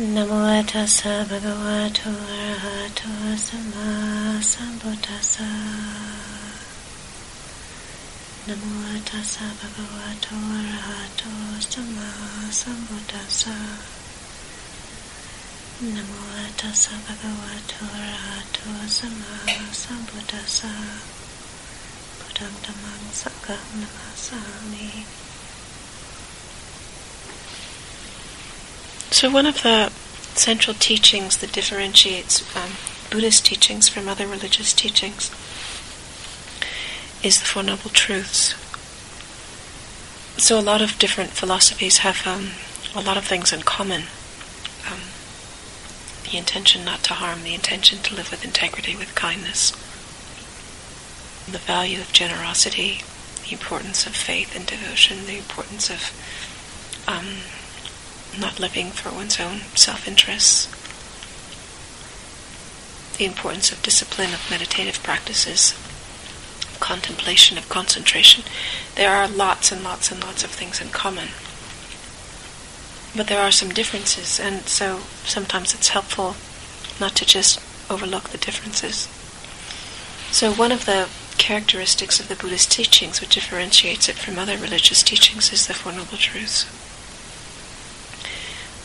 Namo tassa bhagavato arahato samma sambuddhassa. Namo tassa bhagavato arahato samma sambuddhassa. Namo tassa bhagavato arahato samma sambuddhassa. Buddham dhammam sangham namasami. So one of the central teachings that differentiates um, Buddhist teachings from other religious teachings is the Four Noble Truths. So a lot of different philosophies have um, a lot of things in common. Um, the intention not to harm, the intention to live with integrity, with kindness, the value of generosity, the importance of faith and devotion, the importance of um, not living for one's own self interests, the importance of discipline, of meditative practices, contemplation, of concentration. There are lots and lots and lots of things in common. But there are some differences, and so sometimes it's helpful not to just overlook the differences. So, one of the characteristics of the Buddhist teachings, which differentiates it from other religious teachings, is the Four Noble Truths.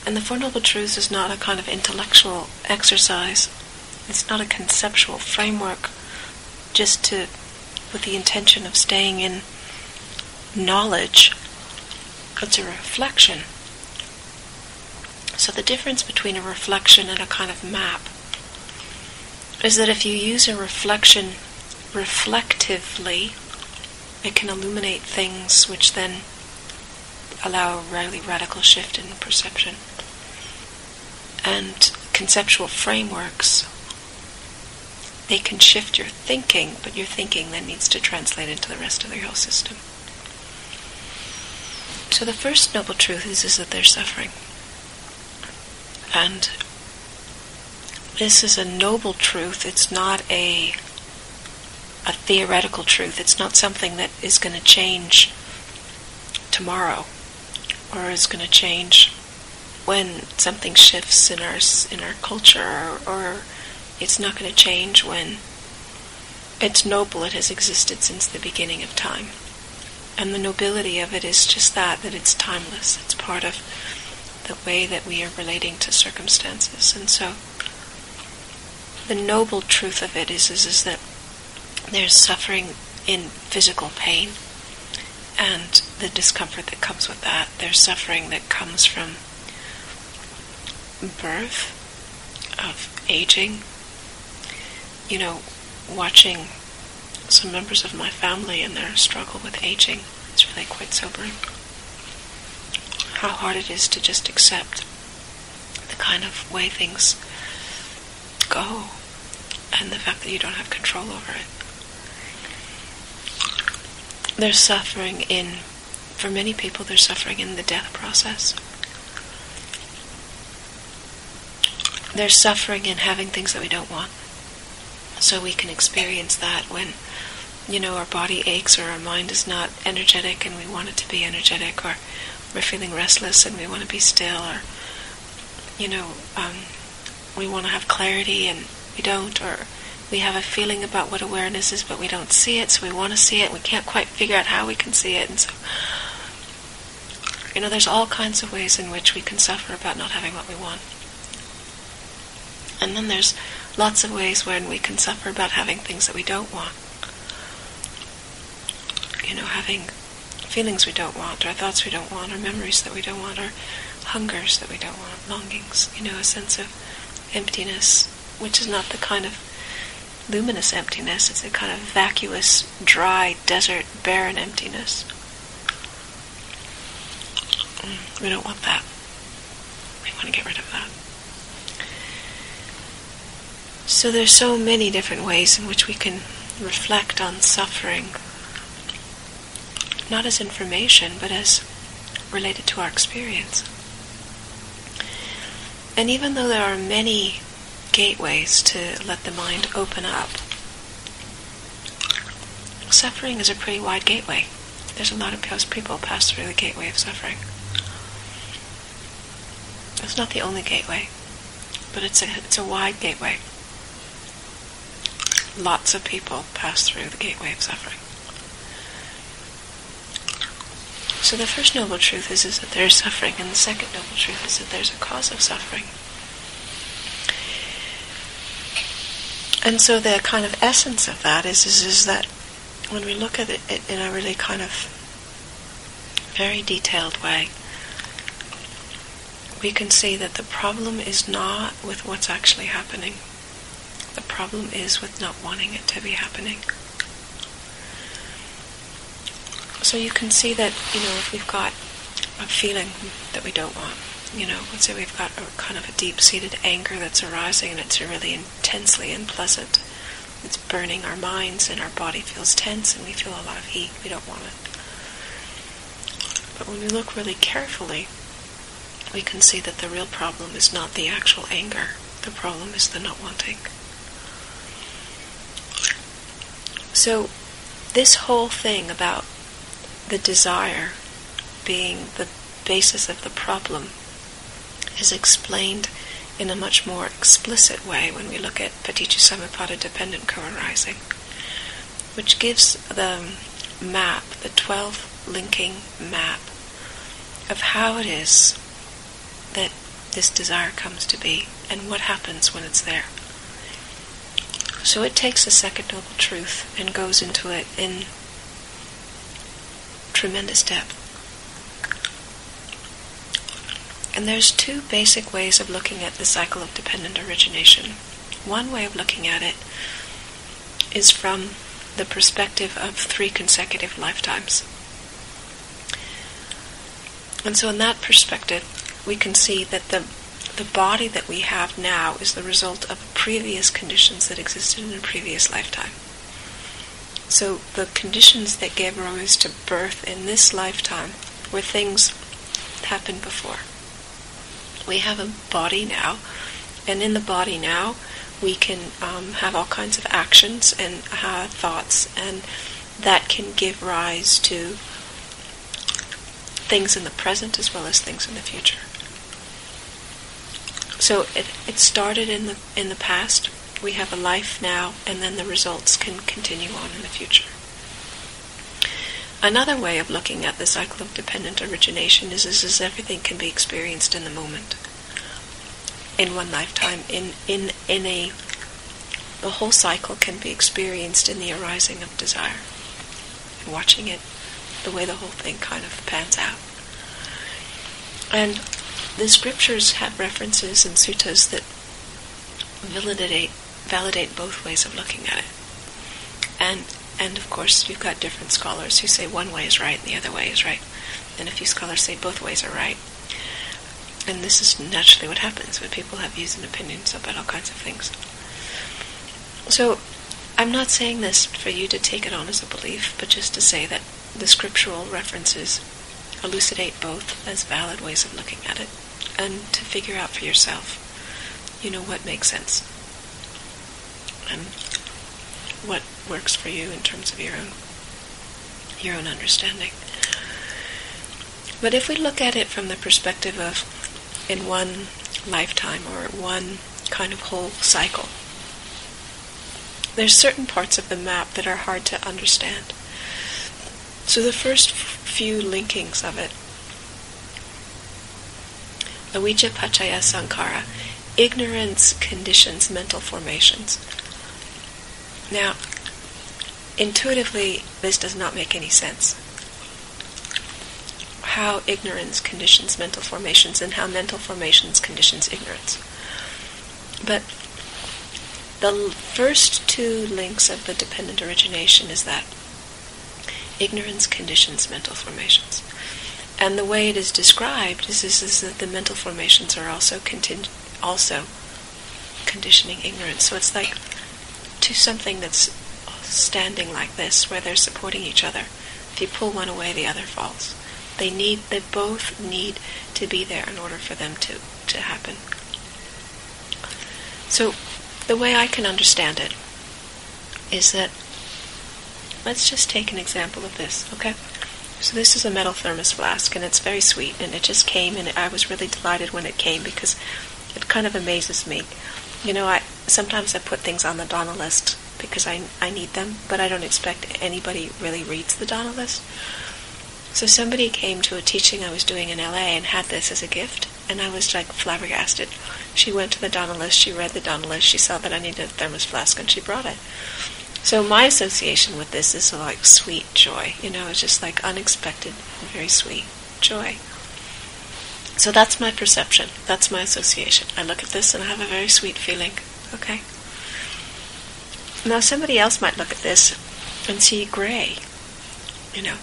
And the Four Noble Truths is not a kind of intellectual exercise. It's not a conceptual framework just to, with the intention of staying in knowledge. It's a reflection. So the difference between a reflection and a kind of map is that if you use a reflection reflectively, it can illuminate things which then allow a really radical shift in perception and conceptual frameworks, they can shift your thinking, but your thinking then needs to translate into the rest of the whole system. So the first noble truth is, is that there's suffering. And this is a noble truth. It's not a a theoretical truth. It's not something that is going to change tomorrow or is going to change when something shifts in our in our culture, or, or it's not going to change when it's noble. It has existed since the beginning of time, and the nobility of it is just that that it's timeless. It's part of the way that we are relating to circumstances, and so the noble truth of it is is, is that there's suffering in physical pain and the discomfort that comes with that. There's suffering that comes from birth, of aging. You know, watching some members of my family and their struggle with aging, it's really quite sobering. How hard it is to just accept the kind of way things go and the fact that you don't have control over it. There's suffering in, for many people, there's suffering in the death process. There's suffering in having things that we don't want. So we can experience that when, you know, our body aches or our mind is not energetic and we want it to be energetic, or we're feeling restless and we want to be still, or, you know, um, we want to have clarity and we don't, or we have a feeling about what awareness is, but we don't see it, so we want to see it. We can't quite figure out how we can see it, and so you know, there's all kinds of ways in which we can suffer about not having what we want. And then there's lots of ways when we can suffer about having things that we don't want. You know, having feelings we don't want, or thoughts we don't want, or memories that we don't want, or hungers that we don't want, longings, you know, a sense of emptiness, which is not the kind of luminous emptiness, it's a kind of vacuous, dry, desert, barren emptiness. Mm, we don't want that. We want to get rid of that. So there's so many different ways in which we can reflect on suffering, not as information, but as related to our experience. And even though there are many gateways to let the mind open up, suffering is a pretty wide gateway. There's a lot of people pass through the gateway of suffering. It's not the only gateway, but it's a, it's a wide gateway. Lots of people pass through the gateway of suffering. So the first noble truth is, is that there is suffering, and the second noble truth is that there's a cause of suffering. And so the kind of essence of that is, is, is that when we look at it in a really kind of very detailed way, we can see that the problem is not with what's actually happening. The problem is with not wanting it to be happening. So you can see that, you know, if we've got a feeling that we don't want, you know, let's say we've got a kind of a deep-seated anger that's arising and it's really intensely unpleasant. It's burning our minds and our body feels tense and we feel a lot of heat. We don't want it. But when we look really carefully, we can see that the real problem is not the actual anger. The problem is the not wanting. So, this whole thing about the desire being the basis of the problem is explained in a much more explicit way when we look at Paticca dependent co-arising, which gives the map, the 12 linking map, of how it is that this desire comes to be and what happens when it's there. So it takes a second noble truth and goes into it in tremendous depth. And there's two basic ways of looking at the cycle of dependent origination. One way of looking at it is from the perspective of three consecutive lifetimes. And so, in that perspective, we can see that the the body that we have now is the result of previous conditions that existed in a previous lifetime. So the conditions that gave rise to birth in this lifetime were things that happened before. We have a body now, and in the body now, we can um, have all kinds of actions and uh, thoughts, and that can give rise to things in the present as well as things in the future. So it, it started in the in the past. We have a life now, and then the results can continue on in the future. Another way of looking at the cycle of dependent origination is, is, is everything can be experienced in the moment. In one lifetime, in, in, in a the whole cycle can be experienced in the arising of desire. And watching it, the way the whole thing kind of pans out. And the scriptures have references and suttas that validate validate both ways of looking at it. And and of course you've got different scholars who say one way is right and the other way is right. And a few scholars say both ways are right. And this is naturally what happens when people have views and opinions about all kinds of things. So I'm not saying this for you to take it on as a belief, but just to say that the scriptural references elucidate both as valid ways of looking at it and to figure out for yourself, you know, what makes sense and what works for you in terms of your own your own understanding. But if we look at it from the perspective of in one lifetime or one kind of whole cycle, there's certain parts of the map that are hard to understand. So the first few linkings of it Avijja Paccaya Sankhara. Ignorance conditions mental formations. Now, intuitively, this does not make any sense. How ignorance conditions mental formations and how mental formations conditions ignorance. But the first two links of the dependent origination is that ignorance conditions mental formations. And the way it is described is, is, is that the mental formations are also also conditioning ignorance. So it's like to something that's standing like this, where they're supporting each other. If you pull one away, the other falls. They need, they both need to be there in order for them to, to happen. So the way I can understand it is that, let's just take an example of this, okay? So this is a metal thermos flask, and it's very sweet, and it just came, and I was really delighted when it came because it kind of amazes me. You know, I sometimes I put things on the Dana list because I, I need them, but I don't expect anybody really reads the Dana list. So somebody came to a teaching I was doing in LA and had this as a gift, and I was like flabbergasted. She went to the Dana list, she read the Dana list, she saw that I needed a thermos flask, and she brought it. So my association with this is like sweet joy. You know, it's just like unexpected, very sweet joy. So that's my perception. That's my association. I look at this and I have a very sweet feeling. Okay. Now somebody else might look at this and see gray. You know,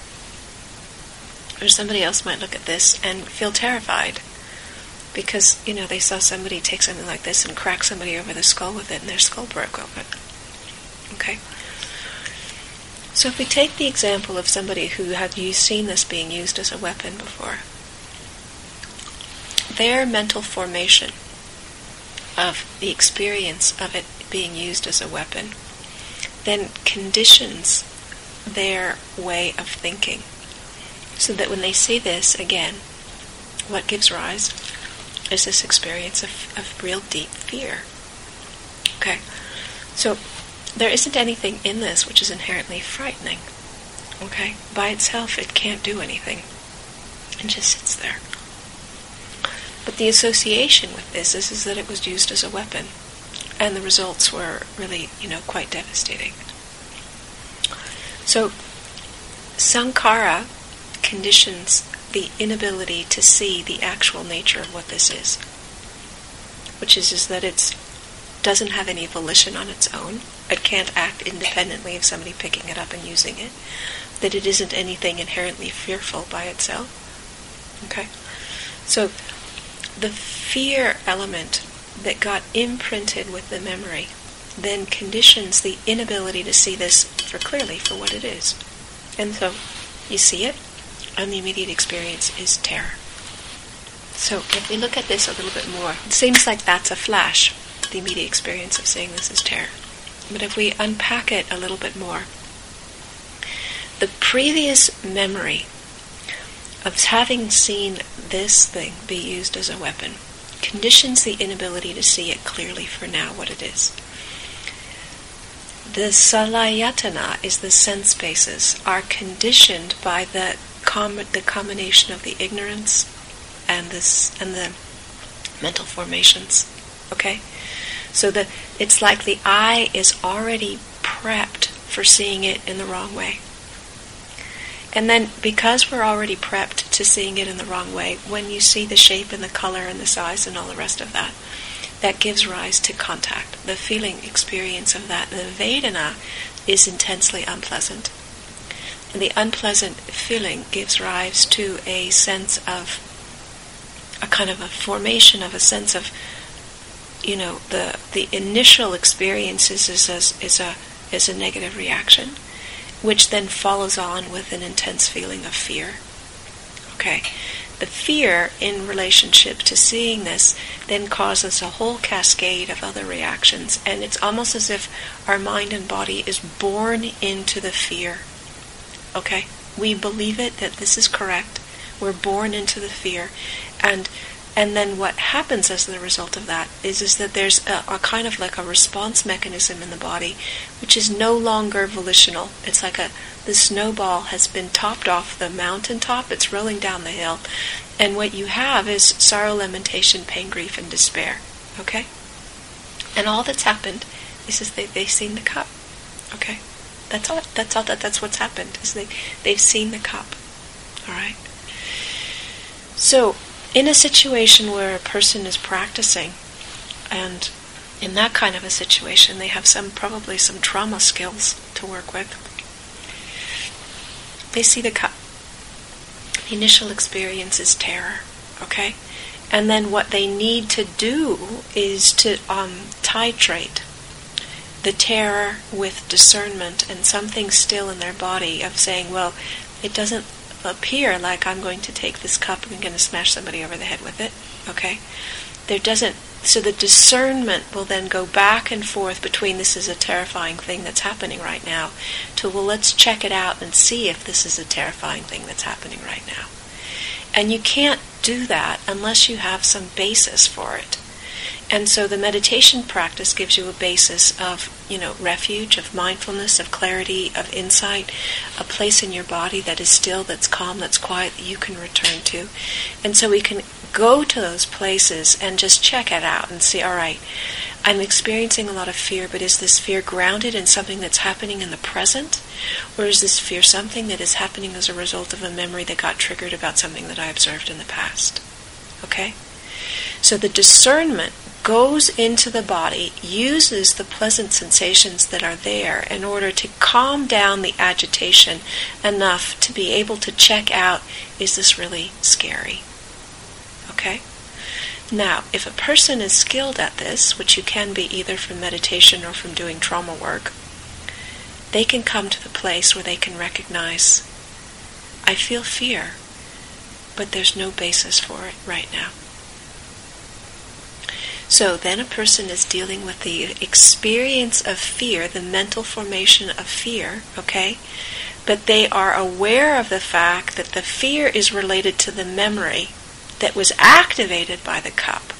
or somebody else might look at this and feel terrified because, you know, they saw somebody take something like this and crack somebody over the skull with it and their skull broke open. Okay? So if we take the example of somebody who had seen this being used as a weapon before, their mental formation of the experience of it being used as a weapon then conditions their way of thinking so that when they see this again, what gives rise is this experience of, of real deep fear. Okay, so there isn't anything in this which is inherently frightening. Okay, by itself it can't do anything. It just sits there. But the association with this is, is that it was used as a weapon, and the results were really, you know, quite devastating. So, sankhara conditions the inability to see the actual nature of what this is, which is, is that it doesn't have any volition on its own. It can't act independently of somebody picking it up and using it. That it isn't anything inherently fearful by itself. Okay? So, the fear element that got imprinted with the memory then conditions the inability to see this for clearly for what it is. And so you see it, and the immediate experience is terror. So if we look at this a little bit more, it seems like that's a flash, the immediate experience of seeing this as terror. But if we unpack it a little bit more, the previous memory of having seen this thing be used as a weapon conditions the inability to see it clearly for now what it is. The salayatana is the sense bases are conditioned by the com- the combination of the ignorance and this and the mental formations. Okay, so the it's like the eye is already prepped for seeing it in the wrong way. And then, because we're already prepped to seeing it in the wrong way, when you see the shape and the color and the size and all the rest of that, that gives rise to contact. The feeling experience of that, the Vedana, is intensely unpleasant. And the unpleasant feeling gives rise to a sense of a kind of a formation of a sense of, you know, the the initial experiences is a, is a is a negative reaction, which then follows on with an intense feeling of fear. Okay, the fear in relationship to seeing this then causes a whole cascade of other reactions, and it's almost as if our mind and body is born into the fear Okay? We believe it that this is correct. We're born into the fear. And and then what happens as the result of that is, is that there's a, a, kind of like a response mechanism in the body which is no longer volitional. It's like a the snowball has been topped off the mountaintop, it's rolling down the hill, and what you have is sorrow, lamentation, pain, grief, and despair. Okay? And all that's happened is, is they, they've seen the cup. Okay? That's all. That's all. That that's what's happened. Is they they've seen the cup. All right. So, in a situation where a person is practicing, and in that kind of a situation, they have some probably some trauma skills to work with. They see the cup. The initial experience is terror. Okay. And then what they need to do is to um, titrate the terror with discernment and something still in their body of saying, well, it doesn't appear like I'm going to take this cup and I'm going to smash somebody over the head with it. Okay? There doesn't, so the discernment will then go back and forth between this is a terrifying thing that's happening right now to, well, let's check it out and see if this is a terrifying thing that's happening right now. And you can't do that unless you have some basis for it. And so the meditation practice gives you a basis of, you know, refuge, of mindfulness, of clarity, of insight, a place in your body that is still, that's calm, that's quiet, that you can return to. And so we can go to those places and just check it out and see, all right, I'm experiencing a lot of fear, but is this fear grounded in something that's happening in the present? Or is this fear something that is happening as a result of a memory that got triggered about something that I observed in the past? Okay? So the discernment goes into the body, uses the pleasant sensations that are there in order to calm down the agitation enough to be able to check out is this really scary? Okay? Now, if a person is skilled at this, which you can be either from meditation or from doing trauma work, they can come to the place where they can recognize I feel fear, but there's no basis for it right now. So then a person is dealing with the experience of fear, the mental formation of fear, okay? But they are aware of the fact that the fear is related to the memory that was activated by the cup.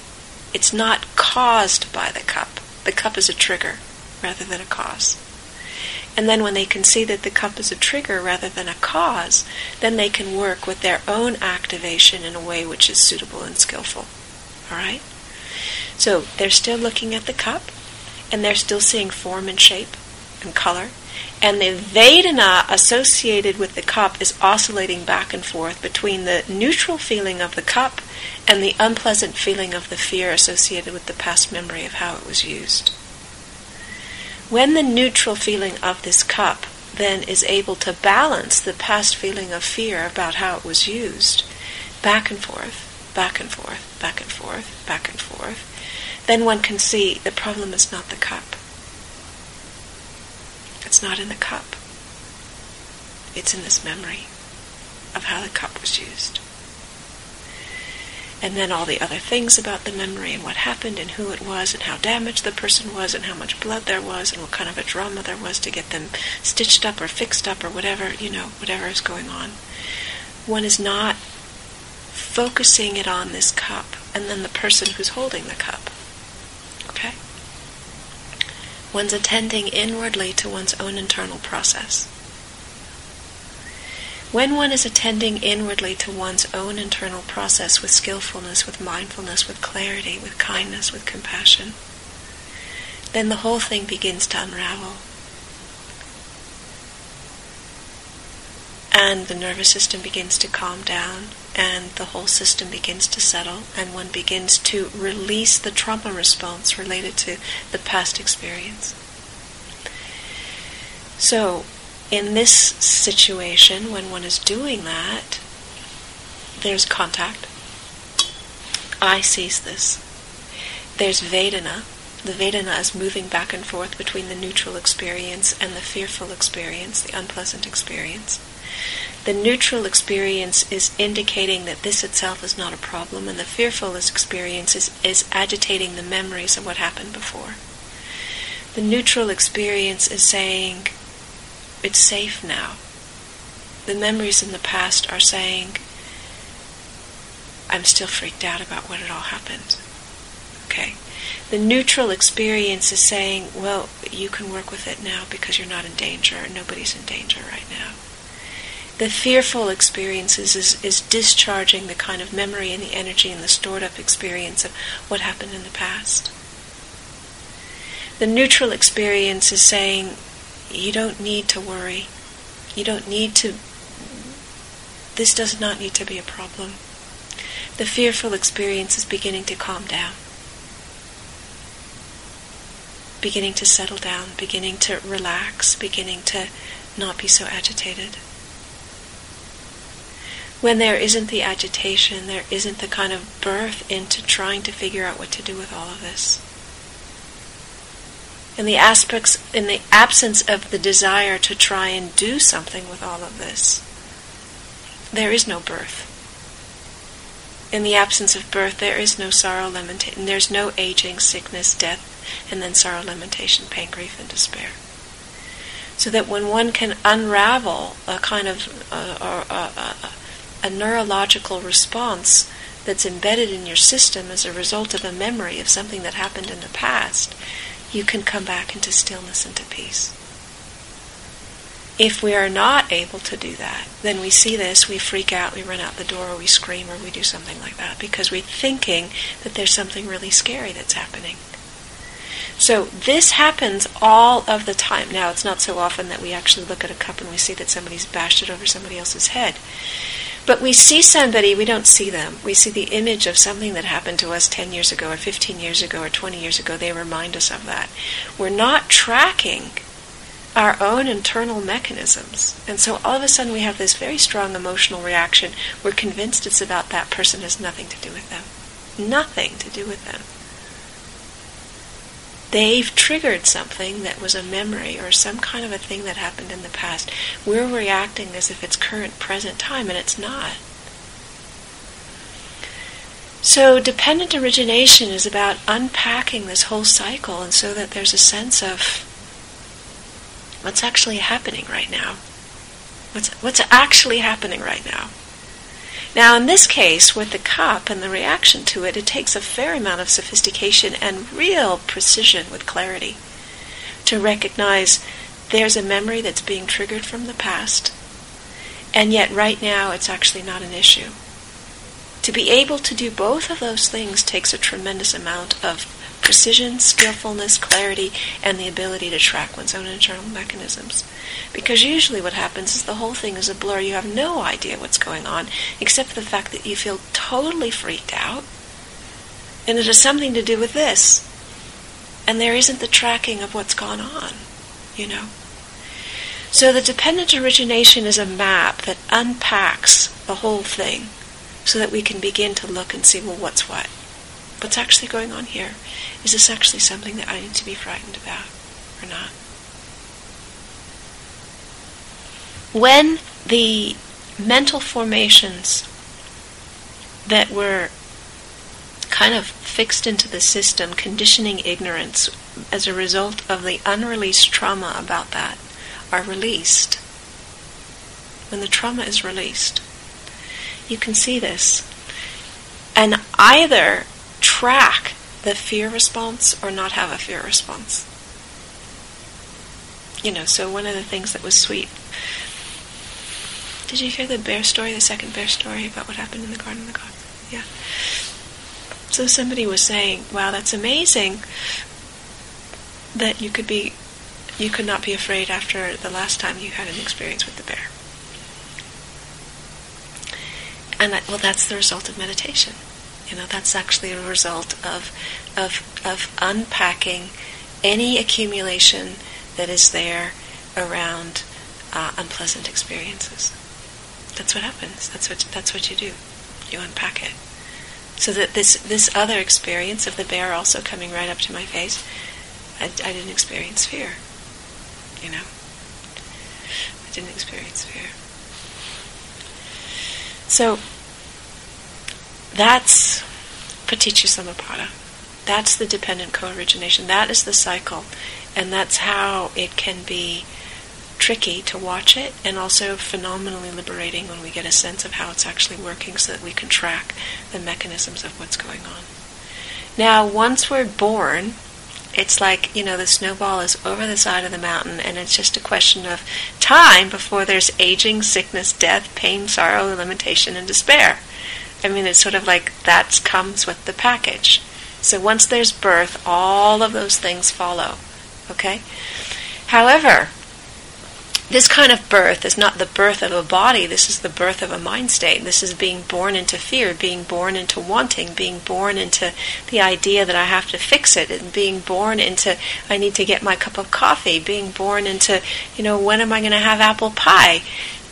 It's not caused by the cup. The cup is a trigger rather than a cause. And then when they can see that the cup is a trigger rather than a cause, then they can work with their own activation in a way which is suitable and skillful. All right? So they're still looking at the cup, and they're still seeing form and shape and color. And the Vedana associated with the cup is oscillating back and forth between the neutral feeling of the cup and the unpleasant feeling of the fear associated with the past memory of how it was used. When the neutral feeling of this cup then is able to balance the past feeling of fear about how it was used, back and forth, back and forth, back and forth, back and forth, then one can see the problem is not the cup. It's not in the cup. It's in this memory of how the cup was used. And then all the other things about the memory and what happened and who it was and how damaged the person was and how much blood there was and what kind of a drama there was to get them stitched up or fixed up or whatever, you know, whatever is going on. One is not focusing it on this cup and then the person who's holding the cup. One's attending inwardly to one's own internal process. When one is attending inwardly to one's own internal process with skillfulness, with mindfulness, with clarity, with kindness, with compassion, then the whole thing begins to unravel. And the nervous system begins to calm down, and the whole system begins to settle, and one begins to release the trauma response related to the past experience. So, in this situation, when one is doing that, there's contact. I sees this. There's Vedana. The Vedana is moving back and forth between the neutral experience and the fearful experience, the unpleasant experience. The neutral experience is indicating that this itself is not a problem, and the fearful experience is, is agitating the memories of what happened before. The neutral experience is saying, it's safe now. The memories in the past are saying, I'm still freaked out about what had all happened. Okay. The neutral experience is saying, well, you can work with it now because you're not in danger, nobody's in danger right now the fearful experiences is, is discharging the kind of memory and the energy and the stored up experience of what happened in the past. The neutral experience is saying, you don't need to worry. You don't need to, this does not need to be a problem. The fearful experience is beginning to calm down, beginning to settle down, beginning to relax, beginning to not be so agitated when there isn't the agitation, there isn't the kind of birth into trying to figure out what to do with all of this. In the aspects, in the absence of the desire to try and do something with all of this, there is no birth. In the absence of birth, there is no sorrow, lamentation. There's no aging, sickness, death, and then sorrow, lamentation, pain, grief, and despair. So that when one can unravel a kind of uh, uh, a neurological response that's embedded in your system as a result of a memory of something that happened in the past, you can come back into stillness and to peace. If we are not able to do that, then we see this, we freak out, we run out the door, or we scream, or we do something like that because we're thinking that there's something really scary that's happening. So this happens all of the time. Now, it's not so often that we actually look at a cup and we see that somebody's bashed it over somebody else's head. But we see somebody, we don't see them. We see the image of something that happened to us 10 years ago, or 15 years ago, or 20 years ago. They remind us of that. We're not tracking our own internal mechanisms. And so all of a sudden we have this very strong emotional reaction. We're convinced it's about that person has nothing to do with them. Nothing to do with them they've triggered something that was a memory or some kind of a thing that happened in the past. We're reacting as if it's current, present time, and it's not. So, dependent origination is about unpacking this whole cycle, and so that there's a sense of what's actually happening right now. What's, what's actually happening right now? Now, in this case, with the cup and the reaction to it, it takes a fair amount of sophistication and real precision with clarity to recognize there's a memory that's being triggered from the past, and yet right now it's actually not an issue. To be able to do both of those things takes a tremendous amount of precision, skillfulness, clarity, and the ability to track one's own internal mechanisms. Because usually what happens is the whole thing is a blur. You have no idea what's going on, except for the fact that you feel totally freaked out. And it has something to do with this. And there isn't the tracking of what's gone on, you know. So the dependent origination is a map that unpacks the whole thing so that we can begin to look and see, well, what's what? What's actually going on here? Is this actually something that I need to be frightened about or not? When the mental formations that were kind of fixed into the system, conditioning ignorance as a result of the unreleased trauma about that, are released, when the trauma is released, you can see this. And either track the fear response or not have a fear response. You know, so one of the things that was sweet. Did you hear the bear story, the second bear story about what happened in the Garden of the Gods? Yeah. So somebody was saying, "Wow, that's amazing that you could be, you could not be afraid after the last time you had an experience with the bear." And well, that's the result of meditation. You know, that's actually a result of, of, of unpacking any accumulation that is there around uh, unpleasant experiences. That's what happens. That's what that's what you do. You unpack it. So that this this other experience of the bear also coming right up to my face, I, I didn't experience fear. You know, I didn't experience fear. So that's paticca That's the dependent co-origination. That is the cycle. And that's how it can be tricky to watch it and also phenomenally liberating when we get a sense of how it's actually working so that we can track the mechanisms of what's going on. Now, once we're born, it's like, you know, the snowball is over the side of the mountain and it's just a question of time before there's aging, sickness, death, pain, sorrow, limitation, and despair. I mean, it's sort of like that comes with the package. So once there's birth, all of those things follow. Okay? However, this kind of birth is not the birth of a body, this is the birth of a mind state. This is being born into fear, being born into wanting, being born into the idea that I have to fix it, and being born into I need to get my cup of coffee, being born into, you know, when am I going to have apple pie?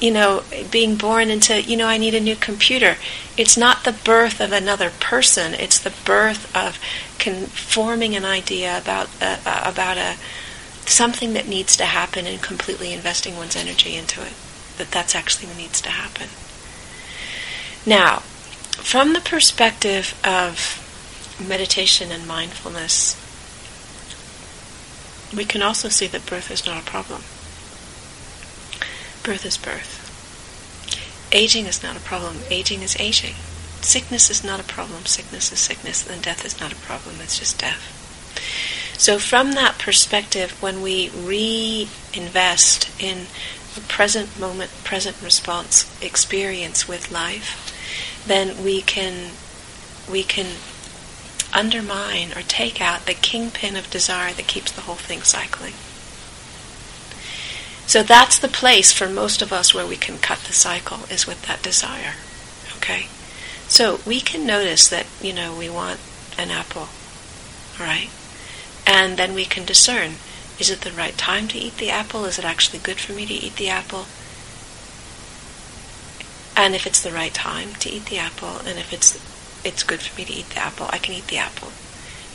You know, being born into, you know, I need a new computer. It's not the birth of another person. It's the birth of forming an idea about uh, uh, about a something that needs to happen and completely investing one's energy into it. That that's actually what needs to happen. Now, from the perspective of meditation and mindfulness, we can also see that birth is not a problem. Birth is birth. Aging is not a problem. Aging is aging. Sickness is not a problem. Sickness is sickness. And death is not a problem. It's just death. So, from that perspective, when we reinvest in the present moment, present response experience with life, then we can we can undermine or take out the kingpin of desire that keeps the whole thing cycling. So that's the place for most of us where we can cut the cycle is with that desire. Okay? So we can notice that, you know, we want an apple, right? And then we can discern is it the right time to eat the apple? Is it actually good for me to eat the apple? And if it's the right time to eat the apple, and if it's it's good for me to eat the apple, I can eat the apple,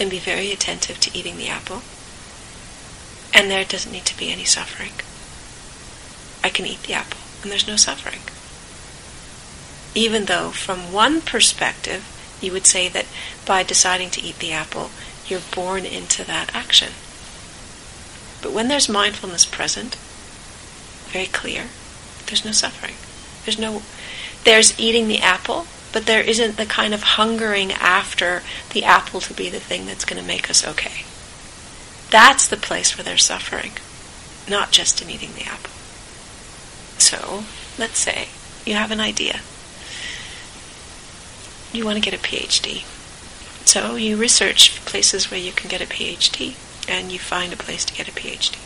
and be very attentive to eating the apple. And there doesn't need to be any suffering. I can eat the apple, and there's no suffering. Even though, from one perspective, you would say that by deciding to eat the apple, you're born into that action. But when there's mindfulness present, very clear, there's no suffering. There's no there's eating the apple, but there isn't the kind of hungering after the apple to be the thing that's going to make us okay. That's the place where there's suffering, not just in eating the apple. So, let's say you have an idea. You want to get a PhD. So you research places where you can get a PhD, and you find a place to get a PhD.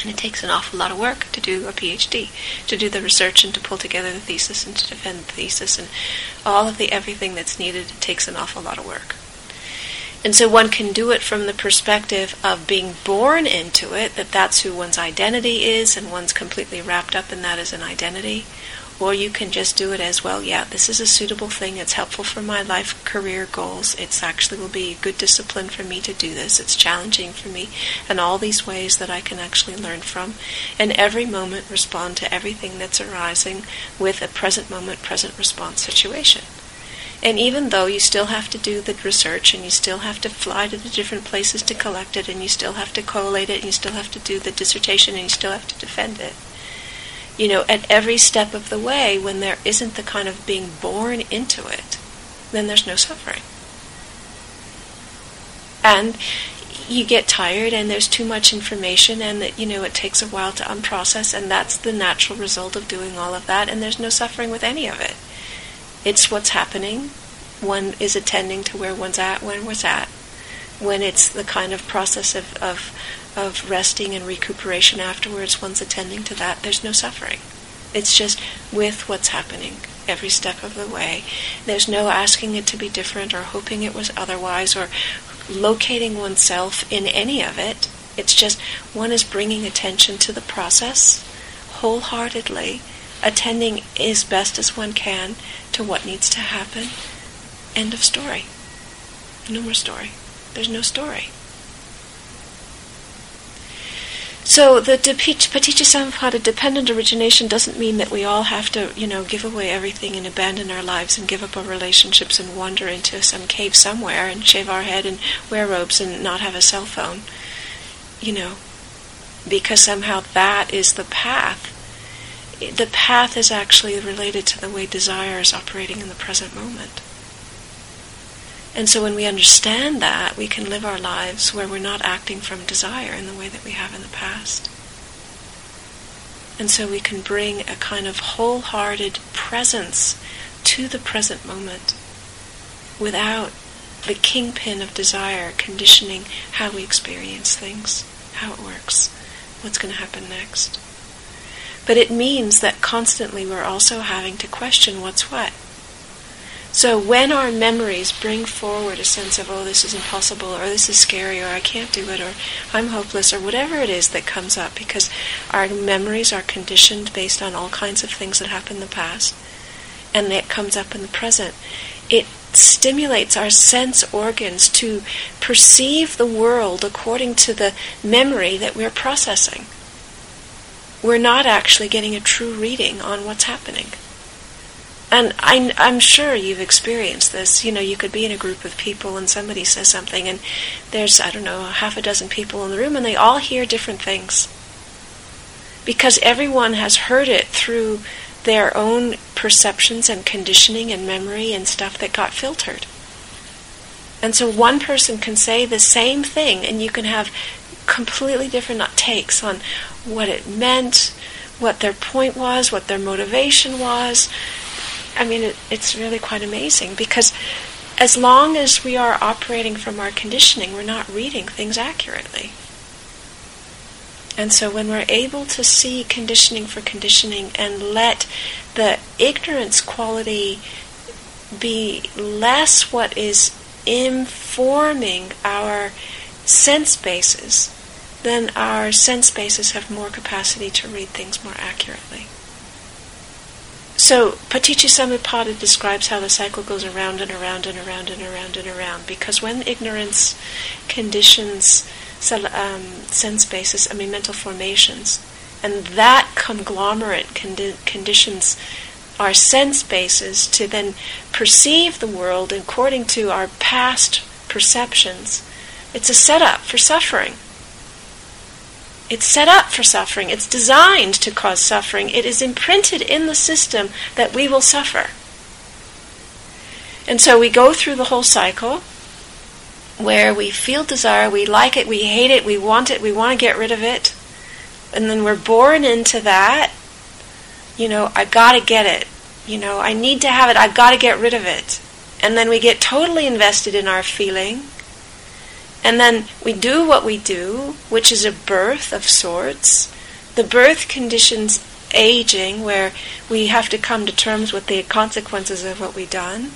And it takes an awful lot of work to do a PhD, to do the research and to pull together the thesis and to defend the thesis and all of the everything that's needed. It takes an awful lot of work. And so one can do it from the perspective of being born into it, that that's who one's identity is, and one's completely wrapped up in that as an identity. Or you can just do it as well, yeah, this is a suitable thing, it's helpful for my life career goals, it's actually will be good discipline for me to do this, it's challenging for me, and all these ways that I can actually learn from, and every moment respond to everything that's arising with a present moment, present response situation. And even though you still have to do the research and you still have to fly to the different places to collect it and you still have to collate it and you still have to do the dissertation and you still have to defend it, you know, at every step of the way, when there isn't the kind of being born into it, then there's no suffering. And you get tired and there's too much information and that you know it takes a while to unprocess and that's the natural result of doing all of that and there's no suffering with any of it it's what's happening one is attending to where one's at when one's at when it's the kind of process of, of of resting and recuperation afterwards, one's attending to that, there's no suffering. It's just with what's happening every step of the way. There's no asking it to be different or hoping it was otherwise or locating oneself in any of it. It's just one is bringing attention to the process wholeheartedly, attending as best as one can to what needs to happen. End of story. No more story. There's no story. So the Paticca dependent origination doesn't mean that we all have to, you know, give away everything and abandon our lives and give up our relationships and wander into some cave somewhere and shave our head and wear robes and not have a cell phone. You know, because somehow that is the path. The path is actually related to the way desire is operating in the present moment. And so when we understand that, we can live our lives where we're not acting from desire in the way that we have in the past. And so we can bring a kind of wholehearted presence to the present moment without the kingpin of desire conditioning how we experience things, how it works, what's going to happen next. But it means that constantly we're also having to question what's what. So when our memories bring forward a sense of, oh, this is impossible, or this is scary, or I can't do it, or I'm hopeless, or whatever it is that comes up, because our memories are conditioned based on all kinds of things that happened in the past, and it comes up in the present, it stimulates our sense organs to perceive the world according to the memory that we're processing. We're not actually getting a true reading on what's happening And I, I'm sure you've experienced this. You know, you could be in a group of people and somebody says something, and there's, I don't know, half a dozen people in the room, and they all hear different things. Because everyone has heard it through their own perceptions and conditioning and memory and stuff that got filtered. And so one person can say the same thing, and you can have completely different takes on what it meant, what their point was, what their motivation was. I mean, it, it's really quite amazing because as long as we are operating from our conditioning, we're not reading things accurately. And so when we're able to see conditioning for conditioning and let the ignorance quality be less what is informing our sense bases, then our sense bases have more capacity to read things more accurately. So Paticca describes how the cycle goes around and around and around and around and around because when ignorance conditions um, sense bases, I mean mental formations, and that conglomerate condi- conditions our sense bases to then perceive the world according to our past perceptions, it's a setup for suffering. It's set up for suffering. It's designed to cause suffering. It is imprinted in the system that we will suffer. And so we go through the whole cycle where we feel desire, we like it, we hate it, we want it, we want to get rid of it. And then we're born into that. You know, I've got to get it. You know, I need to have it. I've got to get rid of it. And then we get totally invested in our feeling and then we do what we do, which is a birth of sorts. The birth conditions aging, where we have to come to terms with the consequences of what we've done.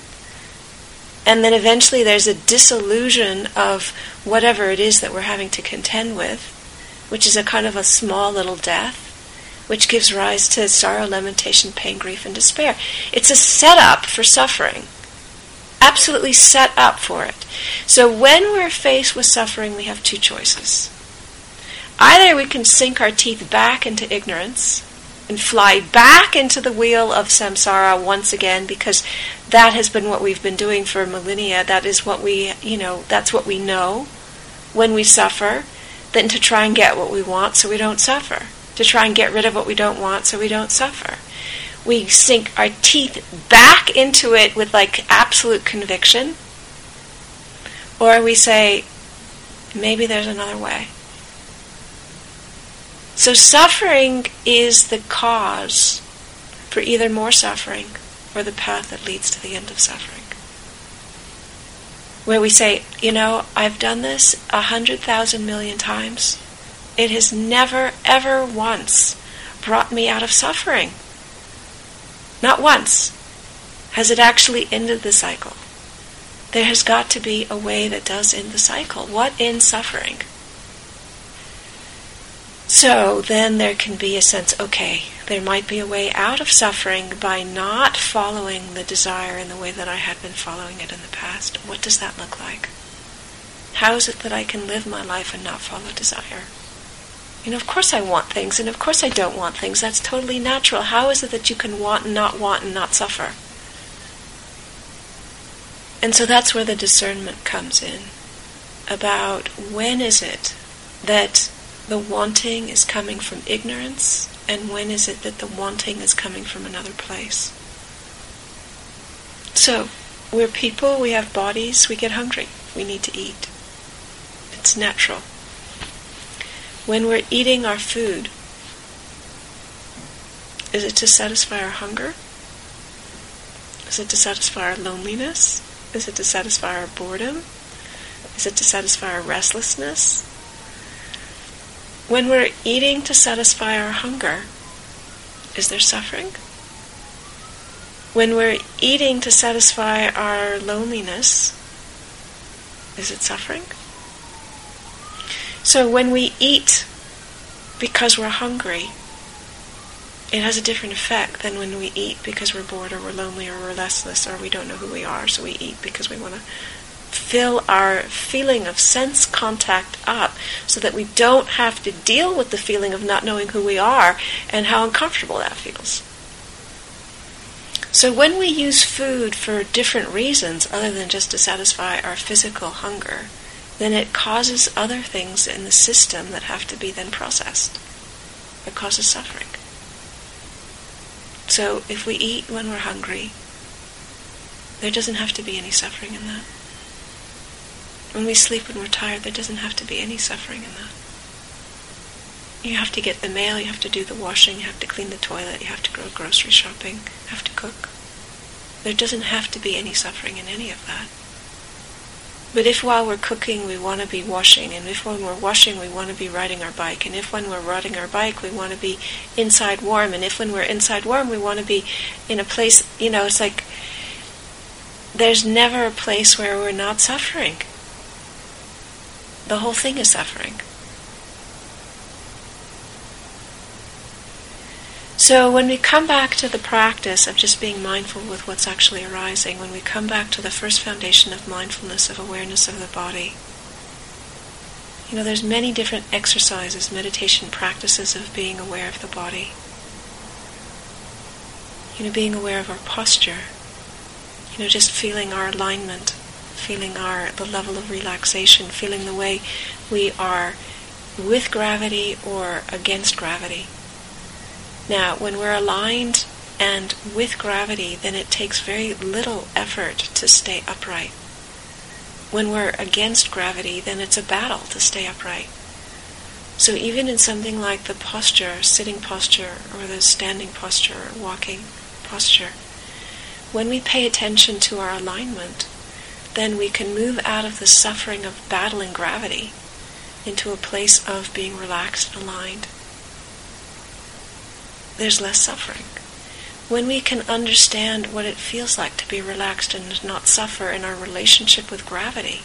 And then eventually there's a disillusion of whatever it is that we're having to contend with, which is a kind of a small little death, which gives rise to sorrow, lamentation, pain, grief, and despair. It's a setup for suffering absolutely set up for it. So when we're faced with suffering, we have two choices. Either we can sink our teeth back into ignorance and fly back into the wheel of samsara once again because that has been what we've been doing for millennia. That is what we, you know, that's what we know when we suffer, then to try and get what we want so we don't suffer. To try and get rid of what we don't want so we don't suffer we sink our teeth back into it with like absolute conviction, or we say, maybe there's another way. So suffering is the cause for either more suffering or the path that leads to the end of suffering. Where we say, you know, I've done this a hundred thousand million times. It has never, ever once brought me out of suffering. Not once has it actually ended the cycle. There has got to be a way that does end the cycle. What ends suffering? So then there can be a sense okay, there might be a way out of suffering by not following the desire in the way that I had been following it in the past. What does that look like? How is it that I can live my life and not follow desire? You know, of course I want things, and of course I don't want things. That's totally natural. How is it that you can want and not want and not suffer? And so that's where the discernment comes in about when is it that the wanting is coming from ignorance, and when is it that the wanting is coming from another place. So, we're people, we have bodies, we get hungry, we need to eat. It's natural when we're eating our food? Is it to satisfy our hunger? Is it to satisfy our loneliness? Is it to satisfy our boredom? Is it to satisfy our restlessness? When we're eating to satisfy our hunger, is there suffering? When we're eating to satisfy our loneliness, is it suffering? So when we eat because we're hungry, it has a different effect than when we eat because we're bored or we're lonely or we're restless or we don't know who we are, so we eat because we want to fill our feeling of sense contact up so that we don't have to deal with the feeling of not knowing who we are and how uncomfortable that feels. So when we use food for different reasons other than just to satisfy our physical hunger, then it causes other things in the system that have to be then processed. It causes suffering. So if we eat when we're hungry, there doesn't have to be any suffering in that. When we sleep when we're tired, there doesn't have to be any suffering in that. You have to get the mail, you have to do the washing, you have to clean the toilet, you have to go grocery shopping, you have to cook. There doesn't have to be any suffering in any of that. But if while we're cooking we want to be washing, and if when we're washing we want to be riding our bike, and if when we're riding our bike we want to be inside warm, and if when we're inside warm we want to be in a place, you know, it's like there's never a place where we're not suffering. The whole thing is suffering. So when we come back to the practice of just being mindful with what's actually arising, when we come back to the first foundation of mindfulness, of awareness of the body, you know, there's many different exercises, meditation practices of being aware of the body. You know, being aware of our posture. You know, just feeling our alignment, feeling our the level of relaxation, feeling the way we are with gravity or against gravity. Now, when we're aligned and with gravity, then it takes very little effort to stay upright. When we're against gravity, then it's a battle to stay upright. So even in something like the posture, sitting posture, or the standing posture, or walking posture, when we pay attention to our alignment, then we can move out of the suffering of battling gravity into a place of being relaxed aligned there's less suffering. When we can understand what it feels like to be relaxed and not suffer in our relationship with gravity,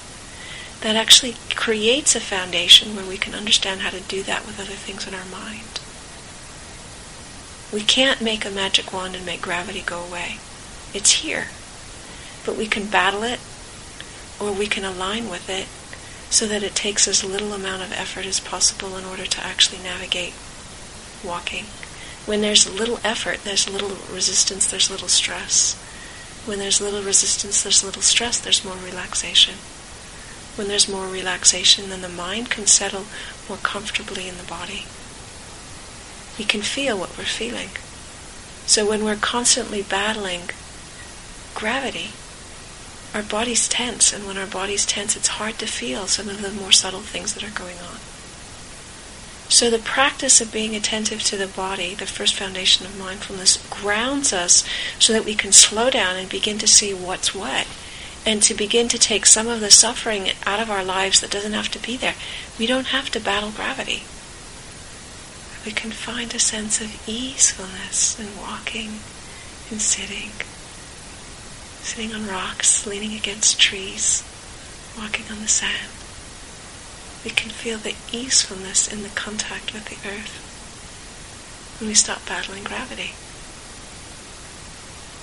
that actually creates a foundation where we can understand how to do that with other things in our mind. We can't make a magic wand and make gravity go away. It's here. But we can battle it or we can align with it so that it takes as little amount of effort as possible in order to actually navigate walking. When there's little effort, there's little resistance, there's little stress. When there's little resistance, there's little stress, there's more relaxation. When there's more relaxation, then the mind can settle more comfortably in the body. We can feel what we're feeling. So when we're constantly battling gravity, our body's tense, and when our body's tense, it's hard to feel some of the more subtle things that are going on. So the practice of being attentive to the body, the first foundation of mindfulness, grounds us so that we can slow down and begin to see what's what. And to begin to take some of the suffering out of our lives that doesn't have to be there. We don't have to battle gravity. We can find a sense of easefulness in walking and sitting. Sitting on rocks, leaning against trees, walking on the sand we can feel the easefulness in the contact with the earth when we stop battling gravity.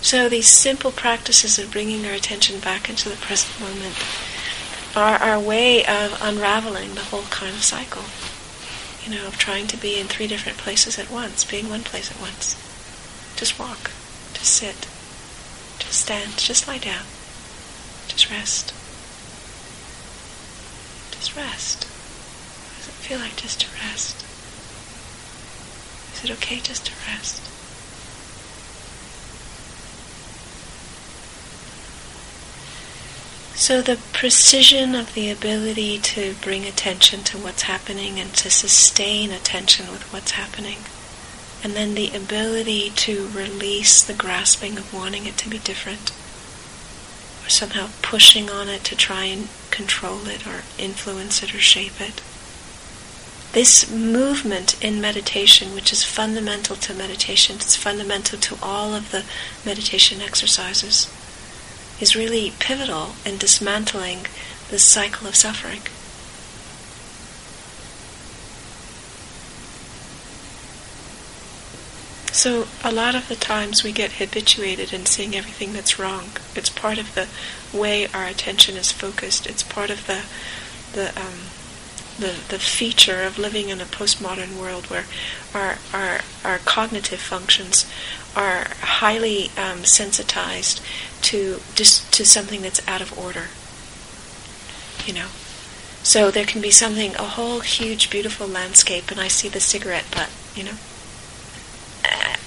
So these simple practices of bringing our attention back into the present moment are our way of unraveling the whole kind of cycle. You know, of trying to be in three different places at once, being one place at once. Just walk, just sit, just stand, just lie down, just rest. Just rest feel like just to rest? Is it okay just to rest? So, the precision of the ability to bring attention to what's happening and to sustain attention with what's happening, and then the ability to release the grasping of wanting it to be different, or somehow pushing on it to try and control it or influence it or shape it. This movement in meditation, which is fundamental to meditation, it's fundamental to all of the meditation exercises, is really pivotal in dismantling this cycle of suffering. So, a lot of the times we get habituated in seeing everything that's wrong. It's part of the way our attention is focused. It's part of the the um, the, the feature of living in a postmodern world where our, our, our cognitive functions are highly um, sensitized to just to something that's out of order. You know, so there can be something, a whole huge, beautiful landscape, and I see the cigarette butt. You know,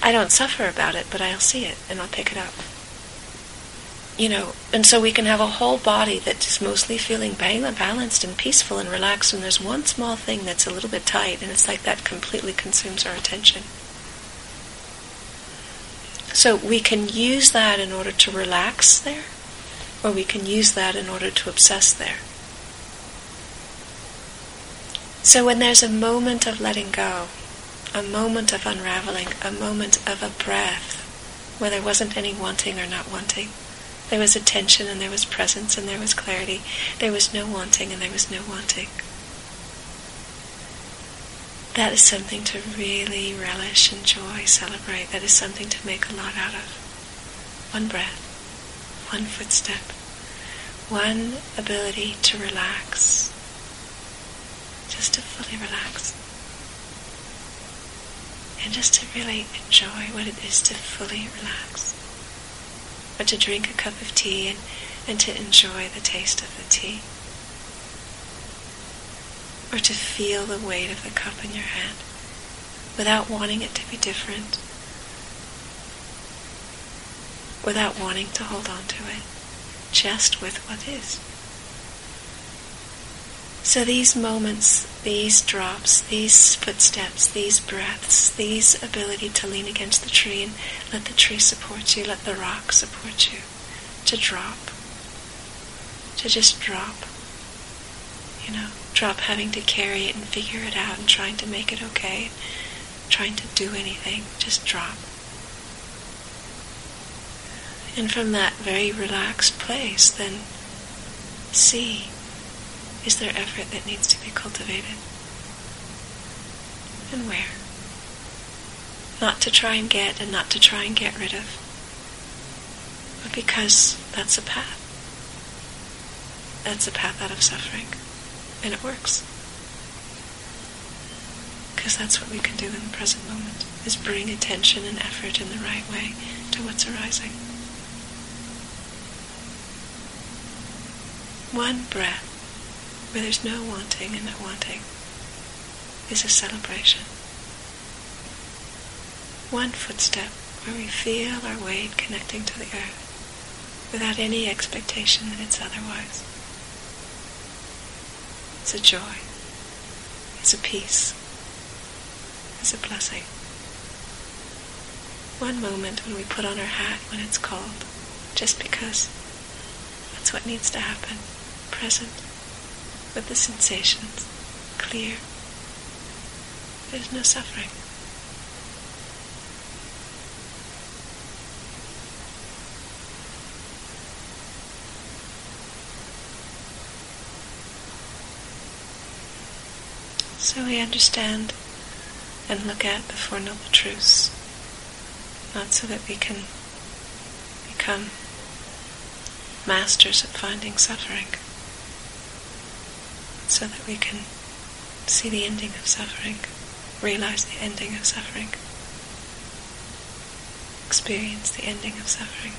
I don't suffer about it, but I'll see it and I'll pick it up you know, and so we can have a whole body that is mostly feeling balanced and peaceful and relaxed, and there's one small thing that's a little bit tight, and it's like that completely consumes our attention. So we can use that in order to relax there, or we can use that in order to obsess there. So when there's a moment of letting go, a moment of unraveling, a moment of a breath, where there wasn't any wanting or not wanting, there was attention and there was presence and there was clarity. There was no wanting and there was no wanting. That is something to really relish, enjoy, celebrate. That is something to make a lot out of. One breath, one footstep, one ability to relax. Just to fully relax. And just to really enjoy what it is to fully relax or to drink a cup of tea and, and to enjoy the taste of the tea. Or to feel the weight of the cup in your hand without wanting it to be different, without wanting to hold on to it, just with what is. So these moments, these drops, these footsteps, these breaths, these ability to lean against the tree and let the tree support you, let the rock support you, to drop, to just drop, you know, drop having to carry it and figure it out and trying to make it okay, trying to do anything, just drop. And from that very relaxed place, then see is there effort that needs to be cultivated? And where? Not to try and get and not to try and get rid of, but because that's a path. That's a path out of suffering. And it works. Because that's what we can do in the present moment, is bring attention and effort in the right way to what's arising. One breath where there's no wanting and no wanting, is a celebration. One footstep where we feel our weight connecting to the earth without any expectation that it's otherwise. It's a joy. It's a peace. It's a blessing. One moment when we put on our hat when it's cold, just because that's what needs to happen. Present with the sensations clear. There's no suffering. So we understand and look at the Four Noble Truths, not so that we can become masters at finding suffering so that we can see the ending of suffering, realize the ending of suffering, experience the ending of suffering,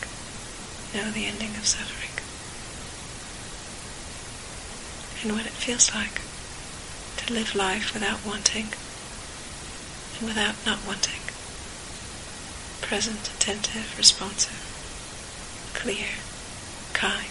know the ending of suffering, and what it feels like to live life without wanting and without not wanting, present, attentive, responsive, clear, kind.